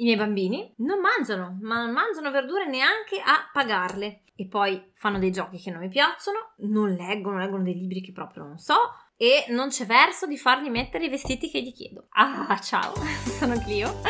I miei bambini non mangiano, ma non mangiano verdure neanche a pagarle. E poi fanno dei giochi che non mi piacciono, non leggono, leggono dei libri che proprio non so, e non c'è verso di fargli mettere i vestiti che gli chiedo. Ah, ciao, sono Clio,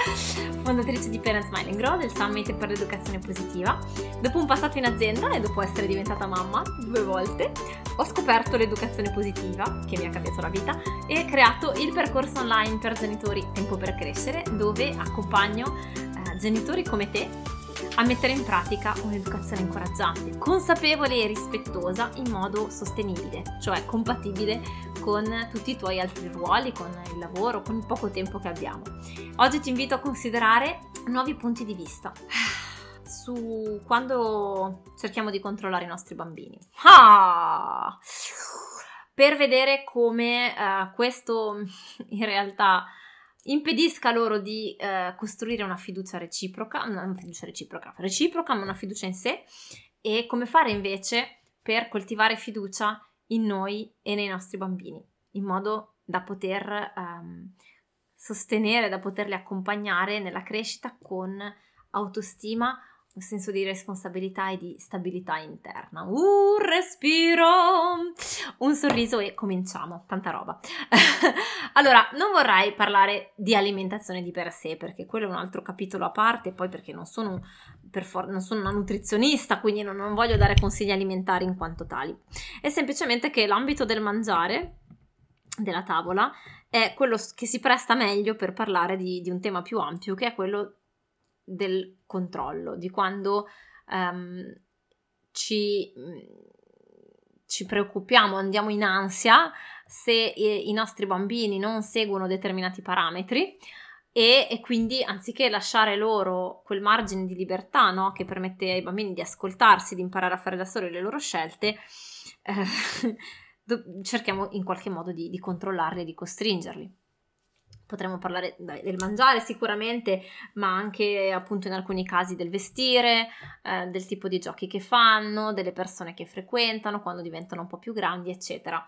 fondatrice di Parent Smile Grow del Summit per l'educazione positiva. Dopo un passato in azienda e dopo essere diventata mamma due volte, ho scoperto l'educazione positiva, che mi ha cambiato la vita, e creato il percorso online per genitori Tempo per Crescere, dove accompagno eh, genitori come te a mettere in pratica un'educazione incoraggiante, consapevole e rispettosa in modo sostenibile, cioè compatibile con tutti i tuoi altri ruoli, con il lavoro, con il poco tempo che abbiamo. Oggi ti invito a considerare nuovi punti di vista su quando cerchiamo di controllare i nostri bambini. Ah! Per vedere come uh, questo in realtà impedisca loro di eh, costruire una fiducia reciproca, una fiducia reciproca, reciproca, ma una fiducia in sé, e come fare invece per coltivare fiducia in noi e nei nostri bambini, in modo da poter um, sostenere, da poterli accompagnare nella crescita con autostima, un senso di responsabilità e di stabilità interna. Un respiro, un sorriso e cominciamo, tanta roba. allora, non vorrei parlare di alimentazione di per sé, perché quello è un altro capitolo a parte, poi perché non sono, for- non sono una nutrizionista, quindi non, non voglio dare consigli alimentari in quanto tali. È semplicemente che l'ambito del mangiare della tavola è quello che si presta meglio per parlare di, di un tema più ampio, che è quello del controllo, di quando um, ci, ci, preoccupiamo, andiamo in ansia se i, i, nostri bambini non seguono determinati parametri e, e, quindi anziché lasciare loro quel margine di libertà no, che permette ai bambini di ascoltarsi, di imparare a fare da soli le loro scelte, eh, cerchiamo in qualche modo di, di controllarli e di costringerli. Potremmo parlare del mangiare sicuramente, ma anche appunto in alcuni casi del vestire, eh, del tipo di giochi che fanno, delle persone che frequentano quando diventano un po' più grandi, eccetera.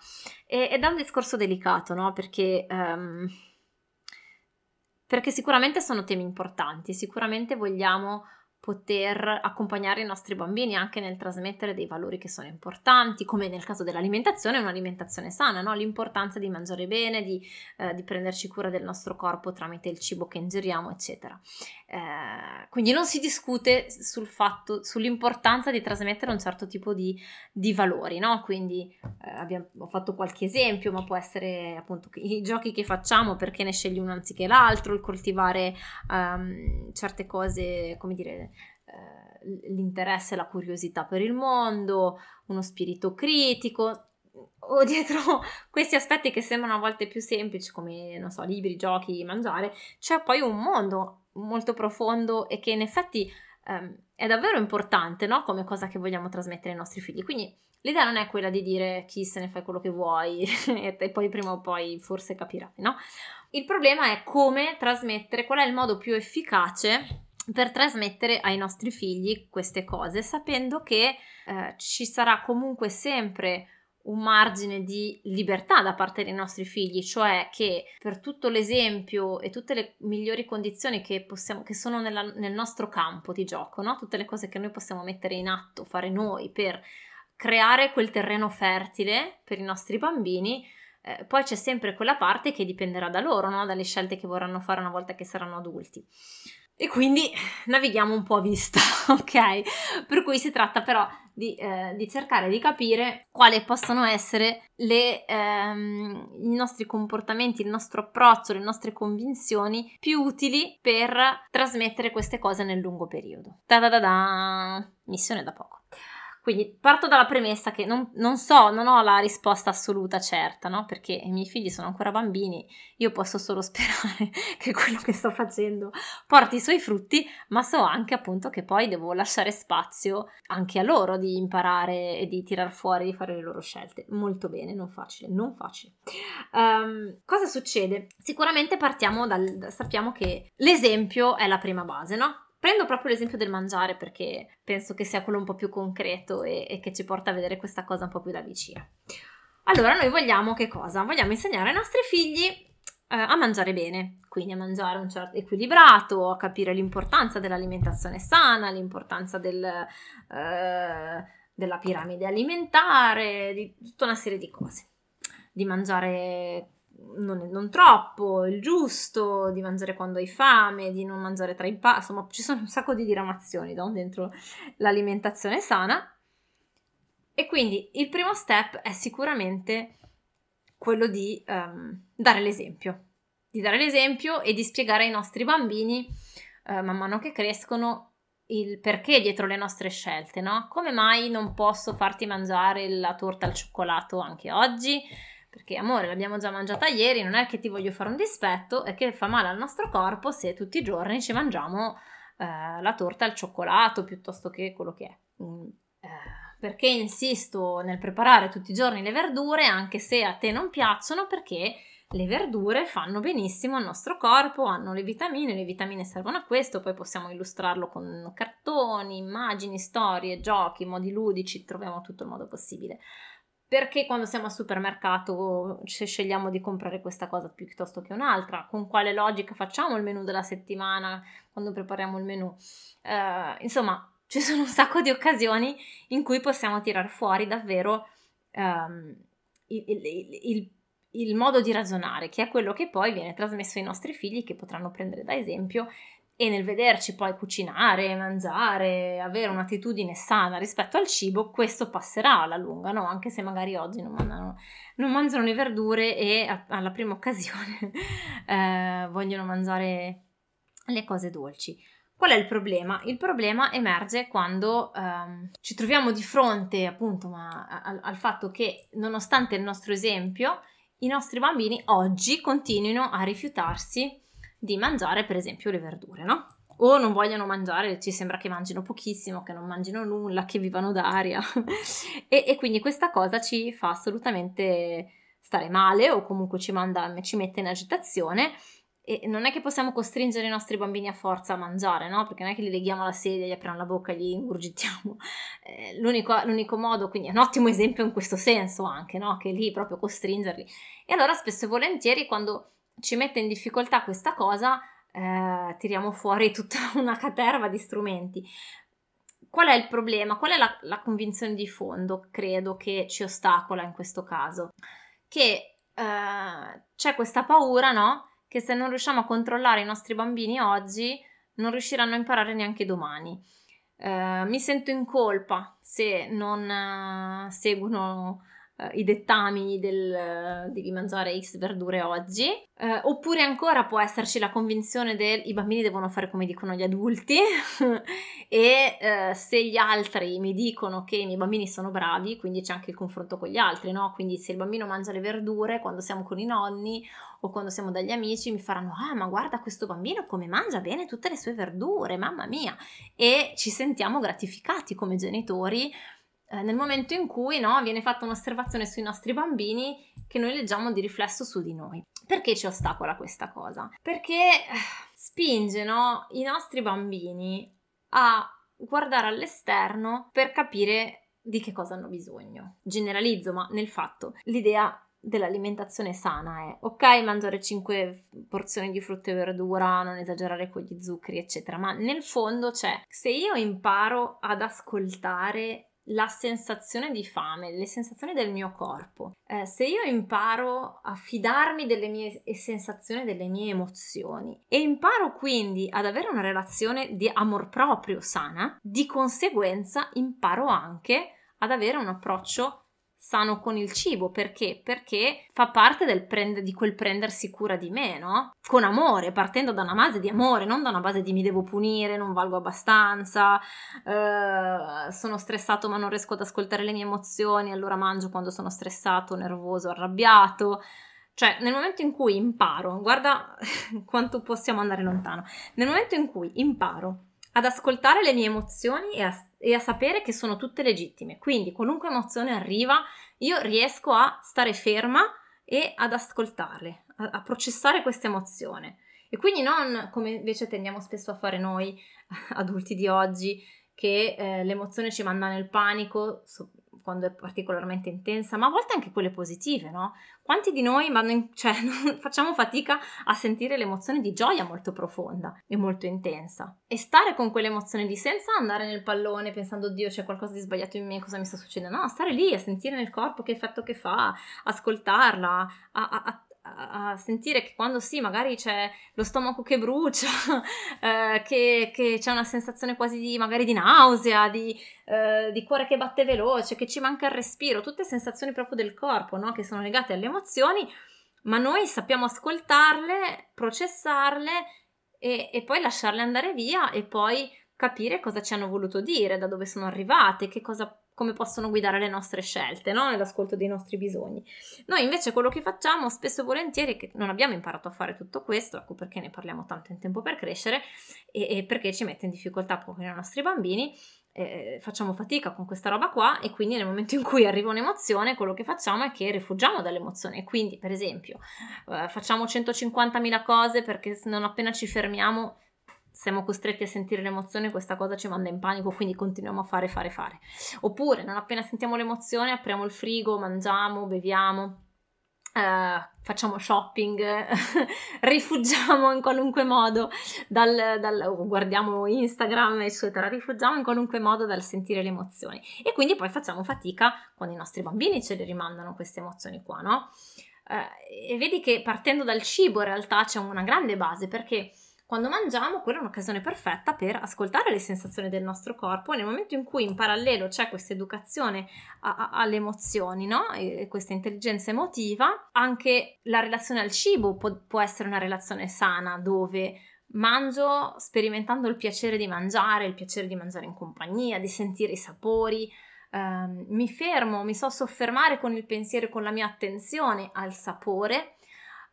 E, ed è un discorso delicato, no? Perché, um, perché sicuramente sono temi importanti, sicuramente vogliamo poter accompagnare i nostri bambini anche nel trasmettere dei valori che sono importanti, come nel caso dell'alimentazione, un'alimentazione sana, no? l'importanza di mangiare bene, di, eh, di, prenderci cura del nostro corpo tramite il cibo che ingeriamo, eccetera. Eh, quindi non si discute sul fatto, sull'importanza di trasmettere un certo tipo di, di valori, no? Quindi eh, abbiamo, ho fatto qualche esempio, ma può essere appunto i giochi che facciamo, perché ne scegli uno anziché l'altro, il coltivare um, certe cose, come dire, eh, l'interesse la curiosità per il mondo, uno spirito critico, o dietro questi aspetti che sembrano a volte più semplici come, non so, libri, giochi, mangiare, c'è poi un mondo molto profondo e che in effetti ehm, è davvero importante, no? Come cosa che vogliamo trasmettere ai nostri figli. Quindi l'idea non è quella di dire chi se ne fa quello che vuoi e poi prima o poi forse capirai, no? Il problema è come trasmettere, qual è il modo più efficace per trasmettere ai nostri figli queste cose, sapendo che eh, ci sarà comunque sempre un margine di libertà da parte dei nostri figli, cioè che per tutto l'esempio e tutte le migliori condizioni che, possiamo, che sono nella, nel nostro campo di gioco, no? tutte le cose che noi possiamo mettere in atto, fare noi per creare quel terreno fertile per i nostri bambini, eh, poi c'è sempre quella parte che dipenderà da loro, no? dalle scelte che vorranno fare una volta che saranno adulti. E quindi navighiamo un po' a vista, ok? Per cui si tratta però di, eh, di cercare di capire quali possono essere le, ehm, i nostri comportamenti, il nostro approccio, le nostre convinzioni più utili per trasmettere queste cose nel lungo periodo. Da da da da! Missione da poco. Quindi parto dalla premessa che non, non, so, non ho la risposta assoluta certa, no? Perché i miei figli sono ancora bambini, io posso solo sperare che quello che sto facendo porti i suoi frutti, ma so anche appunto che poi devo lasciare spazio anche a loro di imparare e di tirar fuori, di fare le loro scelte. Molto bene, non facile, non facile. Um, cosa succede? Sicuramente partiamo dal, sappiamo che l'esempio è la prima base, no? Prendo proprio l'esempio del mangiare perché penso che sia quello un po' più concreto e, e, che ci porta a vedere questa cosa un po' più da vicino. Allora, noi vogliamo che cosa? Vogliamo insegnare ai nostri figli eh, a mangiare bene. quindi a mangiare un certo equilibrato, a capire l'importanza dell'alimentazione sana, l'importanza del, eh, della piramide alimentare, di tutta una serie di cose. Di mangiare non, non, troppo, il giusto, di mangiare quando hai fame, di non mangiare tra i pasti, insomma ci sono un sacco di diramazioni no? dentro l'alimentazione sana. E quindi il primo step è sicuramente quello di um, dare l'esempio, di dare l'esempio e di spiegare ai nostri bambini, uh, man mano che crescono, il perché dietro le nostre scelte, no? Come mai non posso farti mangiare la torta al cioccolato anche oggi? Perché amore, l'abbiamo già mangiata ieri, non è che ti voglio fare un dispetto, è che fa male al nostro corpo se tutti i giorni ci mangiamo eh, la torta al cioccolato piuttosto che quello che è. Mm, eh, perché insisto nel preparare tutti i giorni le verdure, anche se a te non piacciono, perché le verdure fanno benissimo al nostro corpo, hanno le vitamine, le vitamine servono a questo, poi possiamo illustrarlo con cartoni, immagini, storie, giochi, modi ludici, troviamo tutto il modo possibile perché quando siamo al supermercato scegliamo di comprare questa cosa piuttosto che un'altra, con quale logica facciamo il menù della settimana quando prepariamo il menù. Uh, insomma, ci sono un sacco di occasioni in cui possiamo tirar fuori davvero um, il, il, il, il modo di ragionare, che è quello che poi viene trasmesso ai nostri figli, che potranno prendere da esempio e nel vederci poi cucinare, mangiare, avere un'attitudine sana rispetto al cibo, questo passerà alla lunga, no? Anche se magari oggi non, mandano, non mangiano le verdure e a, alla prima occasione eh, vogliono mangiare le cose dolci. Qual è il problema? Il problema emerge quando ehm, ci troviamo di fronte appunto ma, al, al fatto che nonostante il nostro esempio, i nostri bambini oggi continuino a rifiutarsi di mangiare per esempio le verdure, no? O non vogliono mangiare, ci sembra che mangino pochissimo, che non mangino nulla, che vivano d'aria. e, e, quindi questa cosa ci fa assolutamente stare male o comunque ci, manda, ci mette in agitazione e non è che possiamo costringere i nostri bambini a forza a mangiare, no? Perché non è che li leghiamo alla sedia, gli apriamo la bocca li ingurgitiamo. Eh, l'unico, l'unico, modo, quindi è un ottimo esempio in questo senso anche, no? Che lì proprio costringerli. E allora spesso e volentieri quando ci mette in difficoltà questa cosa, eh, tiriamo fuori tutta una caterva di strumenti. Qual è il problema? Qual è la, la convinzione di fondo, credo, che ci ostacola in questo caso? Che eh, c'è questa paura, no? Che se non riusciamo a controllare i nostri bambini oggi, non riusciranno a imparare neanche domani. Eh, mi sento in colpa se non uh, seguono uh, i dettami del uh, devi mangiare X verdure oggi, uh, oppure ancora può esserci la convinzione del i bambini devono fare come dicono gli adulti e se gli altri mi dicono che i miei bambini sono bravi, quindi c'è anche il confronto con gli altri, no? Quindi se il bambino mangia le verdure quando siamo con i nonni o quando siamo dagli amici mi faranno ah ma guarda questo bambino come mangia bene tutte le sue verdure, mamma mia e ci sentiamo gratificati come genitori eh, nel momento in cui no, viene fatta un'osservazione sui nostri bambini che noi leggiamo di riflesso su di noi. Perché ci ostacola questa cosa? Perché eh, spinge no, i nostri bambini a guardare all'esterno per capire di che cosa hanno bisogno. Generalizzo, ma nel fatto l'idea dell'alimentazione sana è ok mangiare 5 porzioni di frutta e verdura, non esagerare con gli zuccheri, eccetera, ma nel fondo c'è se io imparo ad ascoltare la sensazione di fame, le sensazioni del mio corpo. Eh, se io imparo a fidarmi delle mie sensazioni, delle mie emozioni e imparo quindi ad avere una relazione di amor proprio sana, di conseguenza imparo anche ad avere un approccio sano con il cibo perché? Perché fa parte del prend- di quel prendersi cura di me, no? Con amore, partendo da una base di amore, non da una base di mi devo punire, non valgo abbastanza, eh, sono stressato ma non riesco ad ascoltare le mie emozioni, allora mangio quando sono stressato, nervoso, arrabbiato. Cioè, nel momento in cui imparo, guarda quanto possiamo andare lontano, nel momento in cui imparo ad ascoltare le mie emozioni e a, e a, sapere che sono tutte legittime. Quindi qualunque emozione arriva, io riesco a stare ferma e ad ascoltarle, a, a processare questa emozione. E quindi non come invece tendiamo spesso a fare noi adulti di oggi, che eh, l'emozione ci manda nel panico, so, quando è particolarmente intensa, ma a volte anche quelle positive, no? Quanti di noi in, cioè, facciamo fatica a sentire l'emozione di gioia molto profonda e molto intensa e stare con quell'emozione lì senza andare nel pallone pensando oddio c'è qualcosa di sbagliato in me, cosa mi sta succedendo? No, stare lì a sentire nel corpo che effetto che fa, ascoltarla, a, a, a sentire che quando sì, magari c'è lo stomaco che brucia, eh, che, che, c'è una sensazione quasi di magari di nausea, di, eh, di, cuore che batte veloce, che ci manca il respiro, tutte sensazioni proprio del corpo, no? che sono legate alle emozioni, ma noi sappiamo ascoltarle, processarle e, e poi lasciarle andare via e poi capire cosa ci hanno voluto dire, da dove sono arrivate, che cosa come possono guidare le nostre scelte, no? nell'ascolto dei nostri bisogni. Noi invece quello che facciamo spesso e volentieri, che non abbiamo imparato a fare tutto questo, ecco perché ne parliamo tanto in tempo per crescere e, e perché ci mette in difficoltà proprio i nostri bambini, eh, facciamo fatica con questa roba qua e quindi nel momento in cui arriva un'emozione quello che facciamo è che rifugiamo dall'emozione quindi per esempio eh, facciamo 150.000 cose perché non appena ci fermiamo siamo costretti a sentire l'emozione, questa cosa ci manda in panico, quindi continuiamo a fare, fare, fare. Oppure, non appena sentiamo l'emozione, apriamo il frigo, mangiamo, beviamo, eh, facciamo shopping, rifugiamo in qualunque modo dal, dal, guardiamo Instagram, eccetera, rifugiamo in qualunque modo dal sentire le emozioni. E quindi poi facciamo fatica quando i nostri bambini ce le rimandano queste emozioni qua, no? Eh, e vedi che partendo dal cibo in realtà c'è una grande base perché quando mangiamo, quella è un'occasione perfetta per ascoltare le sensazioni del nostro corpo. Nel momento in cui in parallelo c'è questa educazione alle emozioni, no? E, questa intelligenza emotiva, anche la relazione al cibo può, può essere una relazione sana dove mangio sperimentando il piacere di mangiare, il piacere di mangiare in compagnia, di sentire i sapori. Um, mi fermo, mi so soffermare con il pensiero e con la mia attenzione al sapore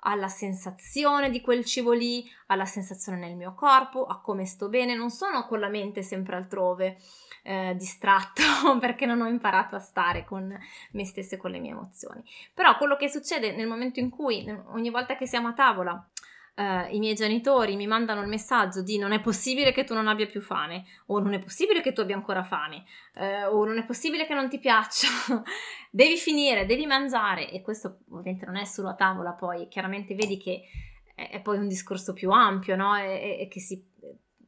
alla sensazione di quel cibo lì, alla sensazione nel mio corpo, a come sto bene, non sono con la mente sempre altrove, eh, distratto perché non ho imparato a stare con me stessa e con le mie emozioni. Però quello che succede nel momento in cui ogni volta che siamo a tavola Uh, i miei genitori mi mandano il messaggio di non è possibile che tu non abbia più fame, o non è possibile che tu abbia ancora fame, uh, o non è possibile che non ti piaccia, devi finire, devi mangiare, e questo ovviamente non è solo a tavola, poi chiaramente vedi che è, è poi un discorso più ampio, no? E, e che, si,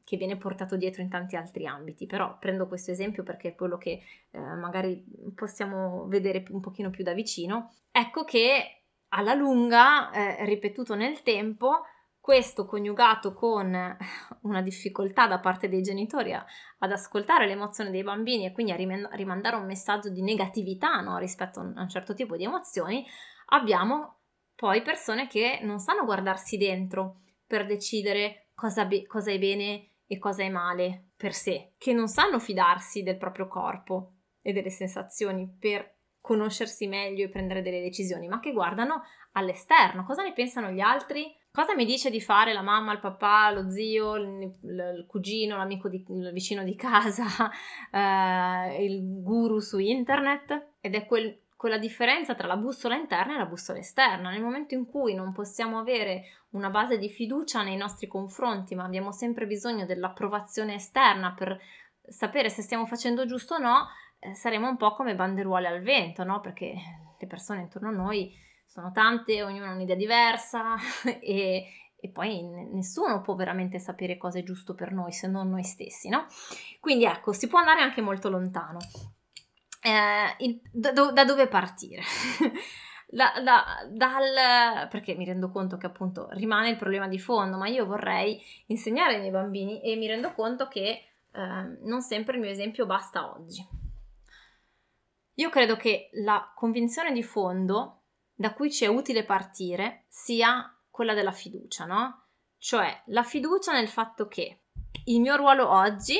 che, viene portato dietro in tanti altri ambiti, però prendo questo esempio perché è quello che uh, magari possiamo vedere un pochino più da vicino. Ecco che alla lunga, eh, ripetuto nel tempo, questo coniugato con una difficoltà da parte dei genitori ad ascoltare l'emozione dei bambini e quindi a rimandare un messaggio di negatività no, rispetto a un certo tipo di emozioni, abbiamo poi persone che non sanno guardarsi dentro per decidere cosa, be- cosa è bene e cosa è male per sé, che non sanno fidarsi del proprio corpo e delle sensazioni per conoscersi meglio e prendere delle decisioni, ma che guardano all'esterno, cosa ne pensano gli altri Cosa mi dice di fare la mamma, il papà, lo zio, il, il cugino, l'amico di, il vicino di casa, eh, il guru su internet? Ed è quel, quella differenza tra la bussola interna e la bussola esterna. Nel momento in cui non possiamo avere una base di fiducia nei nostri confronti, ma abbiamo sempre bisogno dell'approvazione esterna per sapere se stiamo facendo giusto o no, eh, saremo un po' come banderuole al vento, no? Perché le persone intorno a noi sono tante, ognuno ha un'idea diversa e, e poi nessuno può veramente sapere cosa è giusto per noi se non noi stessi, no? Quindi ecco, si può andare anche molto lontano. Eh, il, da, da, dove partire? La, la, dal, perché mi rendo conto che appunto rimane il problema di fondo, ma io vorrei insegnare ai miei bambini e mi rendo conto che eh, non sempre il mio esempio basta oggi. Io credo che la convinzione di fondo da cui ci è utile partire sia quella della fiducia, no? Cioè la fiducia nel fatto che il mio ruolo oggi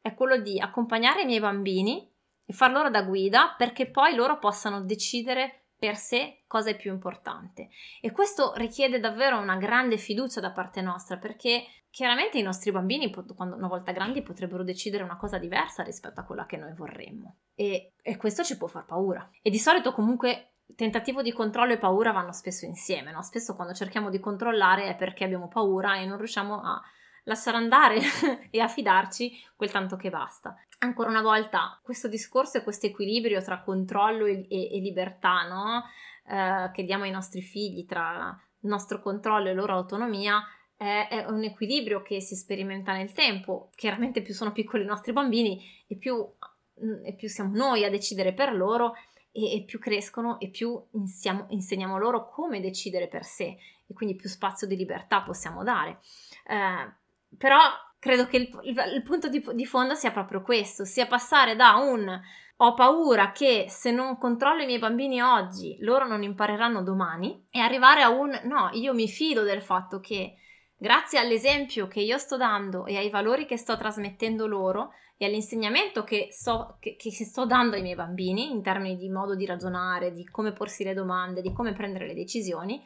è quello di accompagnare i miei bambini e far loro da guida perché poi loro possano decidere per sé cosa è più importante. E questo richiede davvero una grande fiducia da parte nostra perché chiaramente i nostri bambini, quando una volta grandi, potrebbero decidere una cosa diversa rispetto a quella che noi vorremmo. E, e questo ci può far paura. E di solito comunque tentativo di controllo e paura vanno spesso insieme, no? Spesso quando cerchiamo di controllare è perché abbiamo paura e non riusciamo a lasciare andare e affidarci quel tanto che basta. Ancora una volta, questo discorso e questo equilibrio tra controllo e, e, e libertà, no? eh, che diamo ai nostri figli, tra il nostro controllo e loro autonomia, è, è, un equilibrio che si sperimenta nel tempo. Chiaramente più sono piccoli i nostri bambini e più, mm, e più siamo noi a decidere per loro e, e più crescono e più insiamo, insegniamo loro come decidere per sé e quindi più spazio di libertà possiamo dare. Eh, però credo che il, il, il punto di, di fondo sia proprio questo, sia passare da un ho paura che se non controllo i miei bambini oggi, loro non impareranno domani e arrivare a un no, io mi fido del fatto che grazie all'esempio che io sto dando e ai valori che sto trasmettendo loro e all'insegnamento che, so, che, che sto dando ai miei bambini in termini di modo di ragionare, di come porsi le domande, di come prendere le decisioni,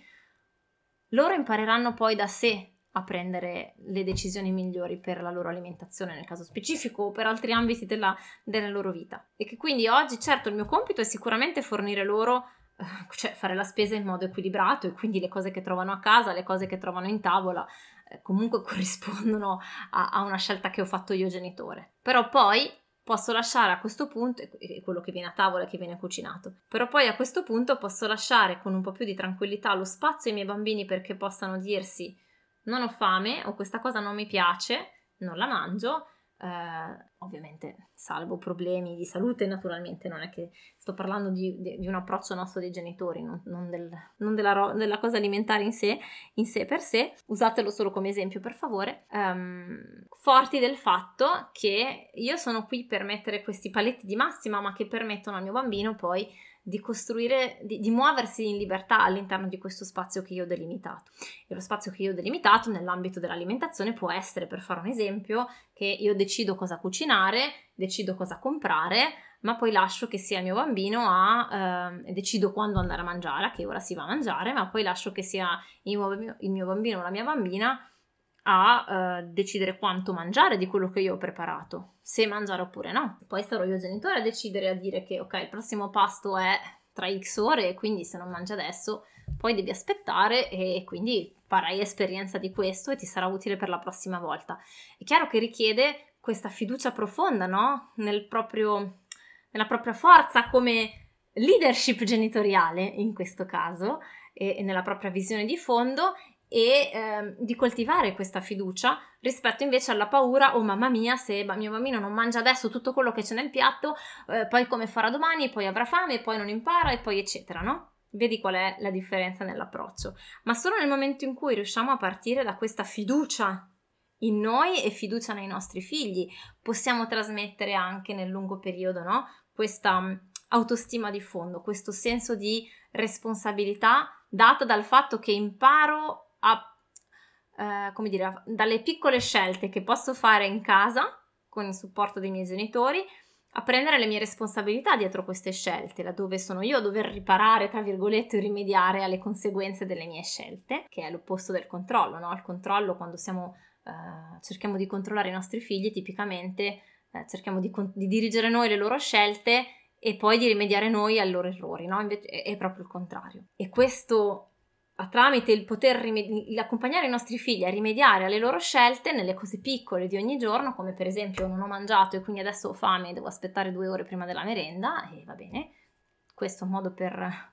loro impareranno poi da sé a prendere le decisioni migliori per la loro alimentazione nel caso specifico o per altri ambiti della, della loro vita. E che quindi oggi, certo, il mio compito è sicuramente fornire loro, cioè fare la spesa in modo equilibrato e quindi le cose che trovano a casa, le cose che trovano in tavola, eh, comunque corrispondono a, a una scelta che ho fatto io genitore. Però poi posso lasciare a questo punto, quello che viene a tavola e che viene cucinato, però poi a questo punto posso lasciare con un po' più di tranquillità lo spazio ai miei bambini perché possano dirsi non ho fame o questa cosa non mi piace, non la mangio, eh, ovviamente salvo problemi di salute naturalmente, non è che sto parlando di, di, di un approccio nostro dei genitori, non, non, del, non della, ro- della, cosa alimentare in sé, in sé per sé, usatelo solo come esempio per favore, um, forti del fatto che io sono qui per mettere questi paletti di massima ma che permettono al mio bambino poi di costruire, di, di, muoversi in libertà all'interno di questo spazio che io ho delimitato. E lo spazio che io ho delimitato nell'ambito dell'alimentazione può essere, per fare un esempio, che io decido cosa cucinare, decido cosa comprare, ma poi lascio che sia il mio bambino a eh, decido quando andare a mangiare, a che ora si va a mangiare, ma poi lascio che sia il mio, il mio bambino o la mia bambina a uh, decidere quanto mangiare di quello che io ho preparato, se mangiare oppure no. Poi sarò io genitore a decidere a dire che ok, il prossimo pasto è tra X ore e quindi se non mangi adesso poi devi aspettare e quindi farai esperienza di questo e ti sarà utile per la prossima volta. È chiaro che richiede questa fiducia profonda, no? Nel proprio, nella propria forza come leadership genitoriale in questo caso e nella propria visione di fondo e eh, di coltivare questa fiducia rispetto invece alla paura, oh mamma mia, se mio bambino non mangia adesso tutto quello che c'è nel piatto, eh, poi come farà domani, poi avrà fame, poi non impara e poi eccetera, no? Vedi qual è la differenza nell'approccio. Ma solo nel momento in cui riusciamo a partire da questa fiducia in noi e fiducia nei nostri figli, possiamo trasmettere anche nel lungo periodo, no? Questa mm, autostima di fondo, questo senso di responsabilità data dal fatto che imparo a, eh, come dire, dalle piccole scelte che posso fare in casa con il supporto dei miei genitori a prendere le mie responsabilità dietro queste scelte, laddove sono io a dover riparare, tra virgolette, o rimediare alle conseguenze delle mie scelte, che è l'opposto del controllo, no? Il controllo quando siamo, eh, cerchiamo di controllare i nostri figli, tipicamente eh, cerchiamo di, di, dirigere noi le loro scelte e poi di rimediare noi ai loro errori, no? Invece è, è proprio il contrario. E questo tramite il poter rimedi- accompagnare i nostri figli a rimediare alle loro scelte nelle cose piccole di ogni giorno, come per esempio non ho mangiato e quindi adesso ho fame e devo aspettare due ore prima della merenda, e va bene, questo è un modo per,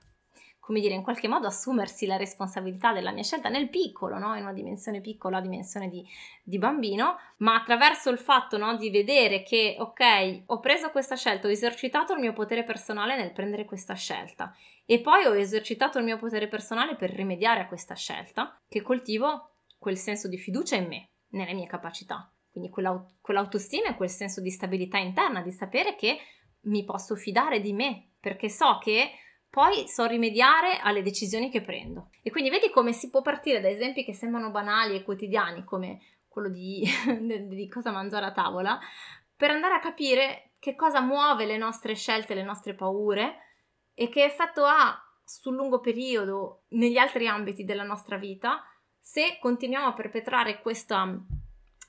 come dire, in qualche modo assumersi la responsabilità della mia scelta nel piccolo, no? in una dimensione piccola, dimensione di, di bambino, ma attraverso il fatto no, di vedere che, ok, ho preso questa scelta, ho esercitato il mio potere personale nel prendere questa scelta e poi ho esercitato il mio potere personale per rimediare a questa scelta, che coltivo quel senso di fiducia in me, nelle mie capacità. Quindi quell'aut- quell'autostima e quel senso di stabilità interna, di sapere che mi posso fidare di me, perché so che poi so rimediare alle decisioni che prendo. E quindi vedi come si può partire da esempi che sembrano banali e quotidiani, come quello di, di cosa mangiare a tavola, per andare a capire che cosa muove le nostre scelte, le nostre paure e che effetto ha sul lungo periodo negli altri ambiti della nostra vita se continuiamo a perpetrare questa,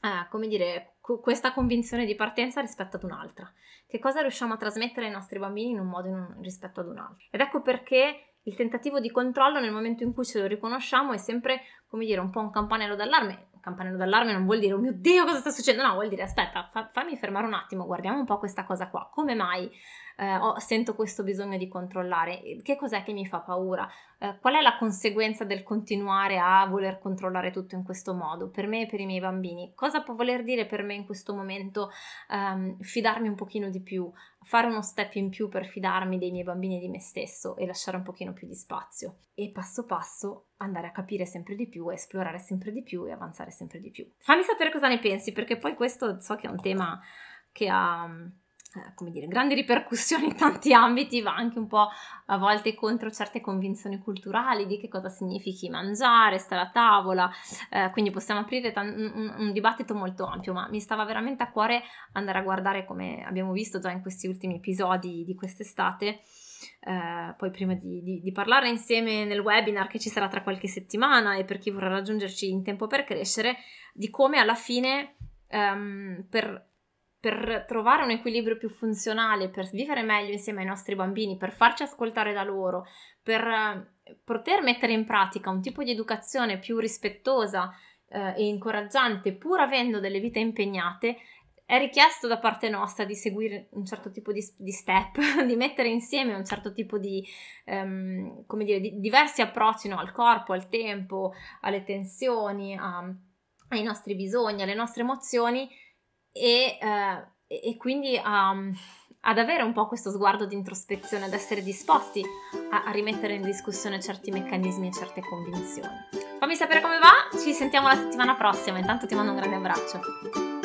eh, come dire, questa convinzione di partenza rispetto ad un'altra. Che cosa riusciamo a trasmettere ai nostri bambini in un modo in rispetto ad un altro. Ed ecco perché il tentativo di controllo nel momento in cui ce lo riconosciamo è sempre, come dire, un po' un campanello d'allarme. campanello d'allarme non vuol dire oh mio Dio cosa sta succedendo, no, vuol dire aspetta, fa, fammi fermare un attimo, guardiamo un po' questa cosa qua, come mai eh, ho, sento questo bisogno di controllare, che cos'è che mi fa paura, eh, qual è la conseguenza del continuare a voler controllare tutto in questo modo, per me e per i miei bambini, cosa può voler dire per me in questo momento ehm, fidarmi un pochino di più, fare uno step in più per fidarmi dei miei bambini e di me stesso e lasciare un pochino più di spazio? E passo passo andare a capire sempre di più, esplorare sempre di più e avanzare sempre di più. Fammi sapere cosa ne pensi perché poi questo so che è un tema che ha eh, come dire, grandi ripercussioni in tanti ambiti, va anche un po' a volte contro certe convinzioni culturali di che cosa significhi mangiare, stare a tavola, eh, quindi possiamo aprire t- un, un, dibattito molto ampio, ma mi stava veramente a cuore andare a guardare, come abbiamo visto già in questi ultimi episodi di quest'estate, eh, poi prima di, di, di parlare insieme nel webinar che ci sarà tra qualche settimana e per chi vorrà raggiungerci in tempo per crescere, di come alla fine um, per per trovare un equilibrio più funzionale, per vivere meglio insieme ai nostri bambini, per farci ascoltare da loro, per eh, poter mettere in pratica un tipo di educazione più rispettosa eh, e incoraggiante, pur avendo delle vite impegnate, è richiesto da parte nostra di seguire un certo tipo di, di step, di mettere insieme un certo tipo di, um, come dire, di diversi approcci no, al corpo, al tempo, alle tensioni, a, ai nostri bisogni, alle nostre emozioni e, eh, e quindi um, ad avere un po' questo sguardo di introspezione, ad essere disposti a, a rimettere in discussione certi meccanismi e certe convinzioni. Fammi sapere come va, ci sentiamo la settimana prossima, intanto ti mando un grande abbraccio.